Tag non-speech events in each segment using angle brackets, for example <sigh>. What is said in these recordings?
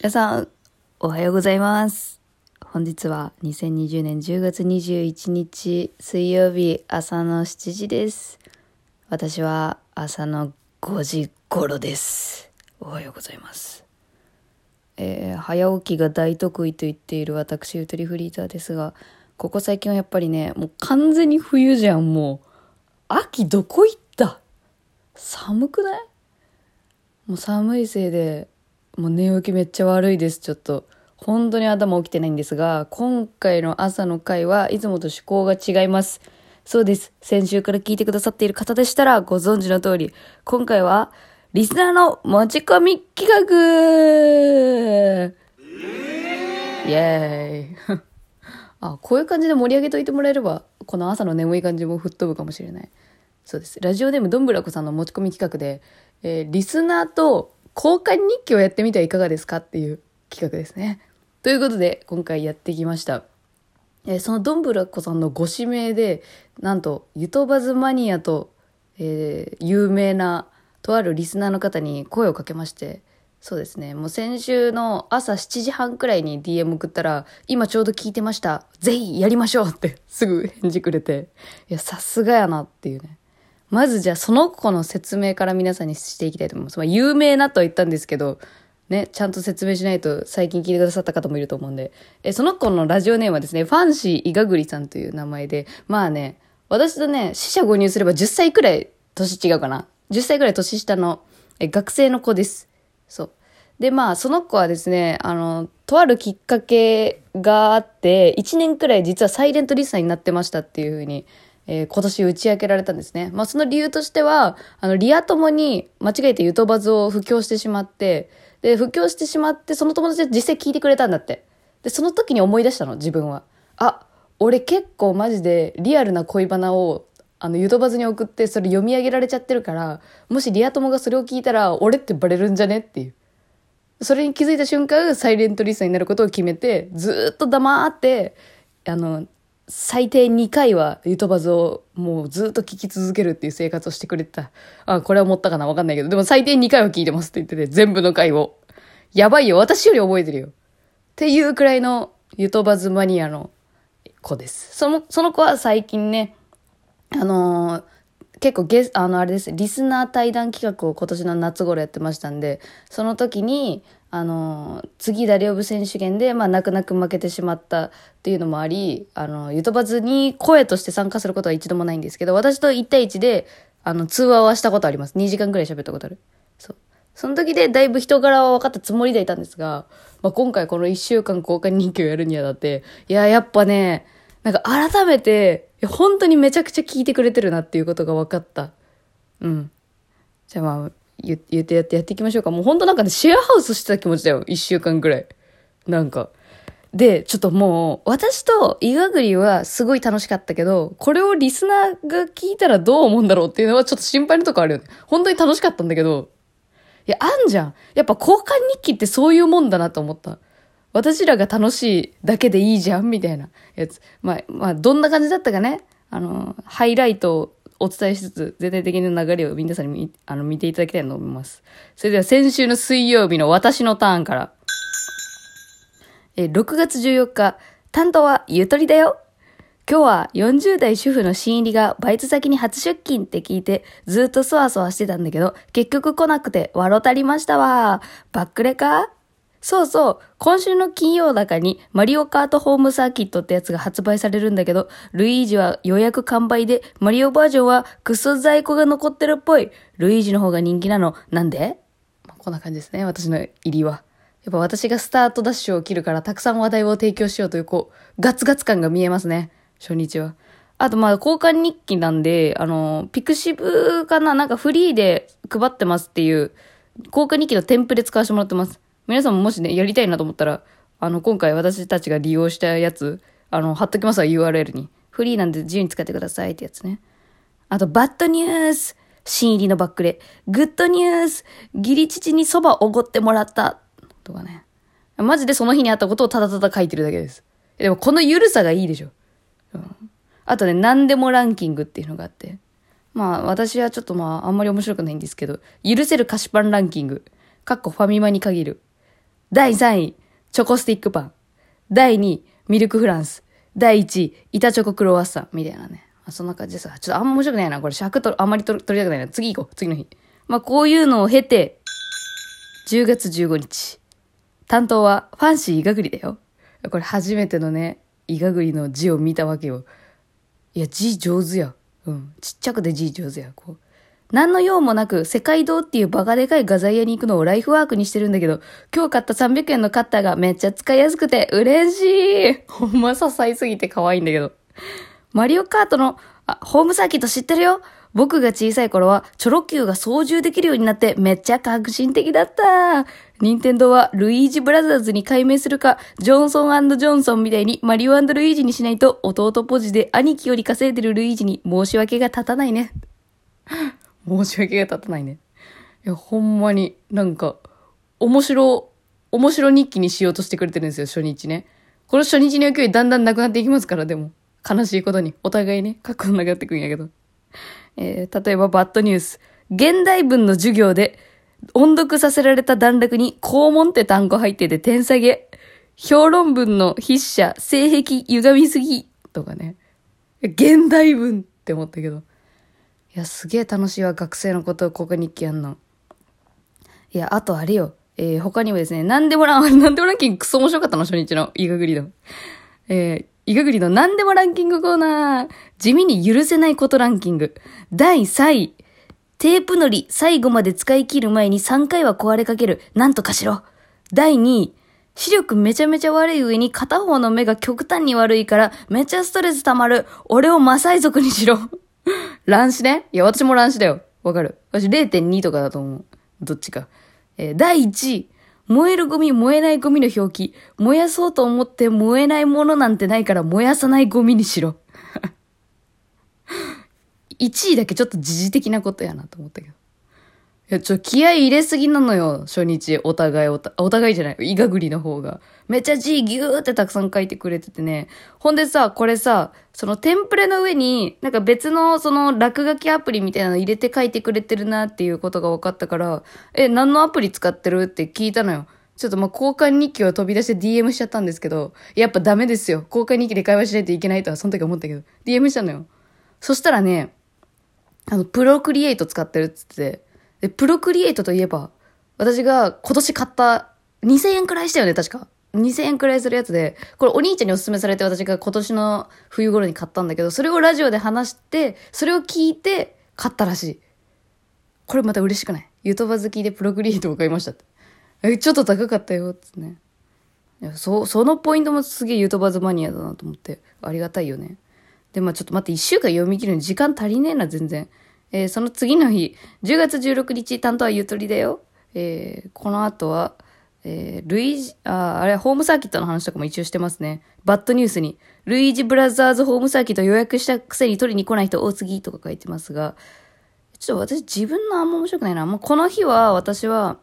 皆さん、おはようございます。本日は2020年10月21日水曜日朝の7時です。私は朝の5時頃です。おはようございます。えー早起きが大得意と言っている私、ゆとりフリーターですが、ここ最近はやっぱりね、もう完全に冬じゃん、もう。秋どこ行った？寒くない？もう寒いせいで、もう寝起きめっちゃ悪いです、ちょっと。本当に頭起きてないんですが、今回の朝の回はいつもと趣向が違います。そうです。先週から聞いてくださっている方でしたらご存知の通り、今回はリスナーの持ち込み企画イエーイ <laughs> あ、こういう感じで盛り上げといてもらえれば、この朝の眠い感じも吹っ飛ぶかもしれない。そうです。ラジオネームどんぶらこさんの持ち込み企画で、えーリスナーと交換日記をやってみてはいかがですかっていう企画ですね。ということで、今回やってきました。えーそのどんぶらこさんのご指名で、なんと、ゆとばずマニアと、えー有名な、とあるリスナーの方に声をかけまして、そうですね、もう先週の朝7時半くらいに DM 送ったら、今ちょうど聞いてました。ぜひやりましょうってすぐ返事くれて、いや、さすがやなっていうね。まずじゃあその子の説明から皆さんにしていきたいと思います。まあ、有名なとは言ったんですけど、ね、ちゃんと説明しないと最近聞いてくださった方もいると思うんで。え、その子のラジオネームはですね、ファンシーイガグリさんという名前で、まあね、私とね、死者誤入すれば10歳くらい年違うかな。10歳くらい年下のえ学生の子です。そう。で、まあ、その子はですね、あの、とあるきっかけがあって、1年くらい実はサイレントリスナーになってましたっていうふうに、えー今年打ち明けられたんですね。まあ、その理由としては、あの、リア友に間違えてゆとばずを布教してしまって、で、布教してしまって、その友達が実際聞いてくれたんだって。で、その時に思い出したの、自分は。あ、俺結構マジでリアルな恋バナを、あの、ゆとばずに送って、それ読み上げられちゃってるから、もしリア友がそれを聞いたら、俺ってバレるんじゃねっていう。それに気づいた瞬間、サイレントリスナーになることを決めて、ずっと黙って、あの、最低2回はゆとばずをもうずっと聞き続けるっていう生活をしてくれてた。あ、これは思ったかな？わかんないけど、でも最低2回は聞いてますって言ってて、全部の回を。やばいよ、私より覚えてるよ。っていうくらいのゆとばずマニアの子です。その、その子は最近ね、あのー結構ゲス、あの、あれです、リスナー対談企画を今年の夏頃やってましたんで、その時に、あのー次誰呼ぶ選手権で、まあ、泣く泣く負けてしまったっていうのもあり、あの、ゆとばずに声として参加することは一度もないんですけど、私と1対1で、あの、通話はしたことあります。2時間くらい喋ったことある。そう。その時でだいぶ人柄は分かったつもりでいたんですが、まあ、今回この1週間交換日記をやるにあたって、いや、やっぱね、なんか改めて、本当にめちゃくちゃ聞いてくれてるなっていうことが分かった。うん。じゃあまあ、言ってやってやっていきましょうか。もう本当なんかね、シェアハウスしてた気持ちだよ。1週間くらい。なんか。で、ちょっともう、私とイガグリはすごい楽しかったけど、これをリスナーが聞いたらどう思うんだろうっていうのはちょっと心配なとこあるよね。本当に楽しかったんだけど、いや、あんじゃん。やっぱ交換日記ってそういうもんだなと思った。私らが楽しいだけでいいじゃんみたいなやつ。まあ、まあ、どんな感じだったかね。あの、ハイライトお伝えしつつ、全体的な流れを皆さんに見あの見ていただきたいと思います。それでは先週の水曜日の私のターンから。え、6月14日、担当はゆとりだよ。今日は40代主婦の新入りがバイト先に初出勤って聞いてずっとそわそわしてたんだけど結局来なくて笑たりましたわ。バックレか？そうそう、今週の金曜だかにマリオカートホームサーキットってやつが発売されるんだけど、ルイージは予約完売で、マリオバージョンはクソ在庫が残ってるっぽい。ルイージの方が人気なの。なんで？まあ、こんな感じですね、私の入りは。やっぱ私がスタートダッシュを切るからたくさん話題を提供しようという、こう、ガツガツ感が見えますね。初日は。あと、まあ、交換日記なんで、あの、ピクシブかな？なんかフリーで配ってますっていう、交換日記のテンプレ使わせてもらってます。皆さんももしね、やりたいなと思ったら、あの、今回私たちが利用したやつ、あの、貼っときますわ、URL に。フリーなんで自由に使ってくださいってやつね。あと、バッドニュース新入りのバックレ。グッドニュース義理父にそばおごってもらった。とかね。マジでその日にあったことをただただ書いてるだけです。でもこの緩さがいいでしょ。うん、あとね、何でもランキングっていうのがあって。まあ、私はちょっとまあ、あんまり面白くないんですけど、許せる菓子パンランキング。かっこファミマに限る。第3位、チョコスティックパン。第2位、ミルクフランス。第1位、板チョコクロワッサン。みたいなね。あそんな感じでさ、ちょっとあんま面白くないな。これ尺と、あんまり取りたくないな。次行こう。次の日。まあ、こういうのを経て、10月15日。担当はファンシーイガグリだよ。これ初めてのね、イガグリの字を見たわけよ。いや、字上手や。うん。ちっちゃくて字上手や。こう。何の用もなく、世界堂っていうバカでかい画材屋に行くのをライフワークにしてるんだけど、今日買った300円のカッターがめっちゃ使いやすくて嬉しい。ほんま支えすぎて可愛いんだけど。マリオカートの、あ、ホームサーキット知ってるよ僕が小さい頃は、チョロ Q が操縦できるようになってめっちゃ革新的だった。任天堂はルイージブラザーズに改名するか、ジョンソンジョンソンみたいにマリオルイージにしないと弟ポジで兄貴より稼いでるルイージに申し訳が立たないね。申し訳が立たないね。いや、ほんまになんか、面白、面白日記にしようとしてくれてるんですよ、初日ね。この初日の勢いだんだんなくなっていきますから、でも。悲しいことに。お互いね、過去なくなってくんやけど。えー、例えばバッドニュース。現代文の授業で、音読させられた段落に肛門って単語入ってて点下げ。評論文の筆者、性癖歪みすぎ。とかね。現代文って思ったけど。いや、すげえ楽しいわ、学生のことをここ日記やんの。いや、あとあれよ。えー、他にもですね、なんでもラン、<laughs> なんでもランキングクソ面白かったの初日の、イガグリの。えー、イガグリのなんでもランキングコーナー。地味に許せないことランキング。第3位。テープのり最後まで使い切る前に3回は壊れかける。なんとかしろ。第2位。視力めちゃめちゃ悪い上に片方の目が極端に悪いからめちゃストレス溜まる。俺をマサイ族にしろ。<laughs> 乱視ね？いや、私も乱視だよ。わかる。私0.2とかだと思う。どっちか。えー、第1位。燃えるゴミ、燃えないゴミの表記。燃やそうと思って燃えないものなんてないから燃やさないゴミにしろ。<laughs> 1位だけちょっと時事的なことやなと思ったけど。いや、ちょ、気合い入れすぎなのよ、初日。お互いおた、お互いじゃない。イガグリの方が。めっちゃ字ギューってたくさん書いてくれててね。ほんでさ、これさ、そのテンプレの上に、なんか別のその落書きアプリみたいなの入れて書いてくれてるなっていうことが分かったから、え、何のアプリ使ってるって聞いたのよ。ちょっとま交換日記を飛び出して DM しちゃったんですけど、やっぱダメですよ。交換日記で会話しないといけないとはその時思ったけど、DM したのよ。そしたらね、あの、プロクリエイト使ってるっつってて、で、プロクリエイトといえば、私が今年買った2000円くらいしたよね、確か。2000円くらいするやつで、これお兄ちゃんにお勧めされて私が今年の冬頃に買ったんだけど、それをラジオで話して、それを聞いて買ったらしい。これまた嬉しくない？ユトバ好きでプロクリエイトを買いましたって。え、ちょっと高かったよ、つってね。いや、そ、そのポイントもすげえユトバズマニアだなと思って、ありがたいよね。で、まあちょっと待って、一週間読み切るのに時間足りねえな、全然。えー、その次の日、10月16日担当はゆとりだよ。えー、この後は、えー、ルイージ、あ、あれ、ホームサーキットの話とかも一応してますね。バッドニュースに、ルイージブラザーズホームサーキット予約したくせに取りに来ない人多すぎとか書いてますが、ちょっと私自分のあんま面白くないな。もうこの日は私は、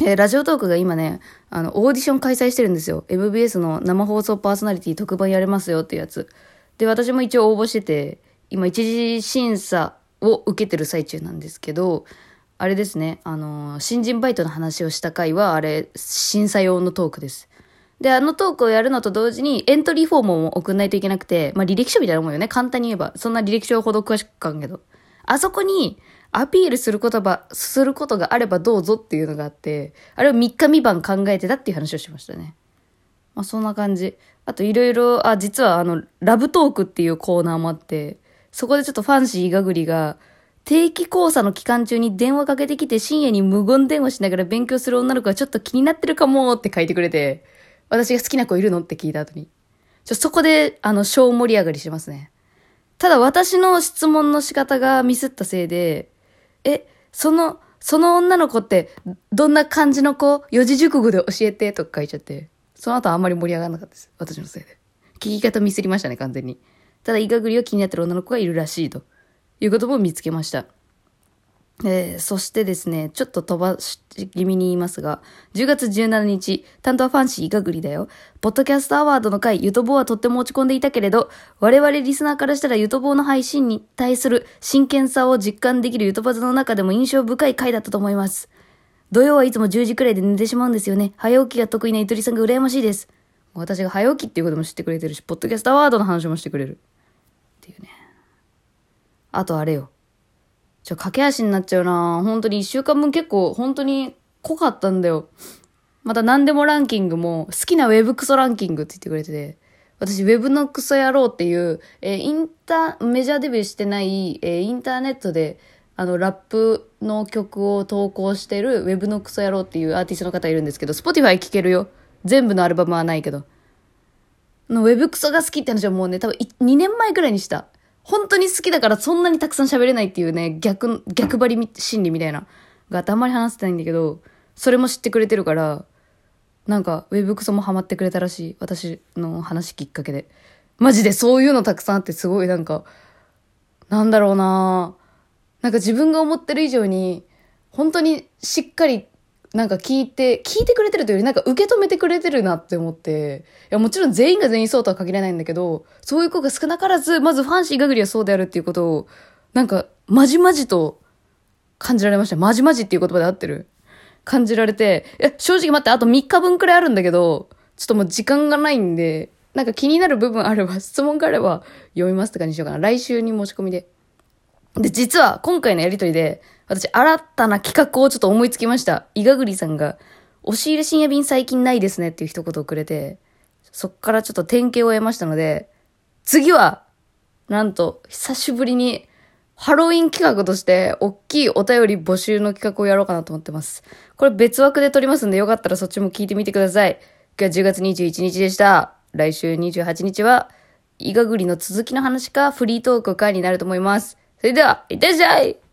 えー、ラジオトークが今ね、あの、オーディション開催してるんですよ。MBS の生放送パーソナリティ特番やれますよってやつ。で、私も一応応募してて、今一次審査を受けてる最中なんですけど、あれですね、あの、新人バイトの話をした回は、あれ、審査用のトークです。で、あのトークをやるのと同時に、エントリーフォームも送んないといけなくて、まあ、履歴書みたいなもんよね。簡単に言えば。そんな履歴書ほど詳しく書くけど。あそこに、アピールする言葉、することがあればどうぞっていうのがあって、あれを3日3晩考えてたっていう話をしましたね。まあ、そんな感じ。あと、いろいろ、あ、実はあの、ラブトークっていうコーナーもあって、そこでちょっとファンシーがぐりが、定期考査の期間中に電話かけてきて深夜に無言電話しながら勉強する女の子がちょっと気になってるかもって書いてくれて、<laughs> 私が好きな子いるのって聞いた後に。ちょ、そこで、あの、小盛り上がりしますね。ただ私の質問の仕方がミスったせいで、え、その、その女の子って、どんな感じの子？四字熟語で教えてとか書いちゃって、その後あんまり盛り上がらなかったです。私のせいで。聞き方ミスりましたね、完全に。ただ、イガグリを気になってる女の子がいるらしいということも見つけました。えー、そしてですね、ちょっと飛ばし気味に言いますが、10月17日、担当はファンシーイガグリだよ。ポッドキャストアワードの回、ユトボーはとっても落ち込んでいたけれど、我々リスナーからしたらユトボーの配信に対する真剣さを実感できるユトバズの中でも印象深い回だったと思います。土曜はいつも10時くらいで寝てしまうんですよね。早起きが得意なゆとりさんが羨ましいです。私が早起きっていうことも知ってくれてるし、ポッドキャストアワードの話もしてくれる。ていうね。あとあれよ。ちょ、駆け足になっちゃうな本当に一週間分結構、本当に濃かったんだよ。また何でもランキングも、好きなウェブクソランキングって言ってくれてて、私、ウェブのクソ野郎っていう、えー、インター、メジャーデビューしてない、えー、インターネットで、あの、ラップの曲を投稿してる、ウェブのクソ野郎っていうアーティストの方いるんですけど、 Spotify 聴けるよ。全部のアルバムはないけど。のウェブクソが好きって話はもうね、多分2年前くらいにした。本当に好きだからそんなにたくさん喋れないっていうね、逆、逆張り心理みたいな。があってあんまり話せてないんだけど、それも知ってくれてるから、なんか、ウェブクソもハマってくれたらしい。私の話きっかけで。マジでそういうのたくさんあってすごいなんか、なんだろうななんか自分が思ってる以上に、本当にしっかりなんか聞いて、聞いてくれてるというよりなんか受け止めてくれてるなって思って、いやもちろん全員が全員そうとは限らないんだけど、そういう子が少なからず、まずファンシーガグリはそうであるっていうことを、なんか、まじまじと感じられました。まじまじっていう言葉で合ってる感じられて、いや、正直待って、あと3日分くらいあるんだけど、ちょっともう時間がないんで、なんか気になる部分あれば、質問があれば読みますって感じにしようかな。来週に申し込みで。で、実は今回のやりとりで、私新たな企画をちょっと思いつきました。イガグリさんが、押し入れ深夜便最近ないですねっていう一言をくれて、そっからちょっと典型を得ましたので、次は、なんと、久しぶりに、ハロウィン企画として、大きいお便り募集の企画をやろうかなと思ってます。これ別枠で撮りますんで、よかったらそっちも聞いてみてください。今日は10月21日でした。来週28日は、イガグリの続きの話か、フリートークかになると思います。それでは、いってらっしゃい。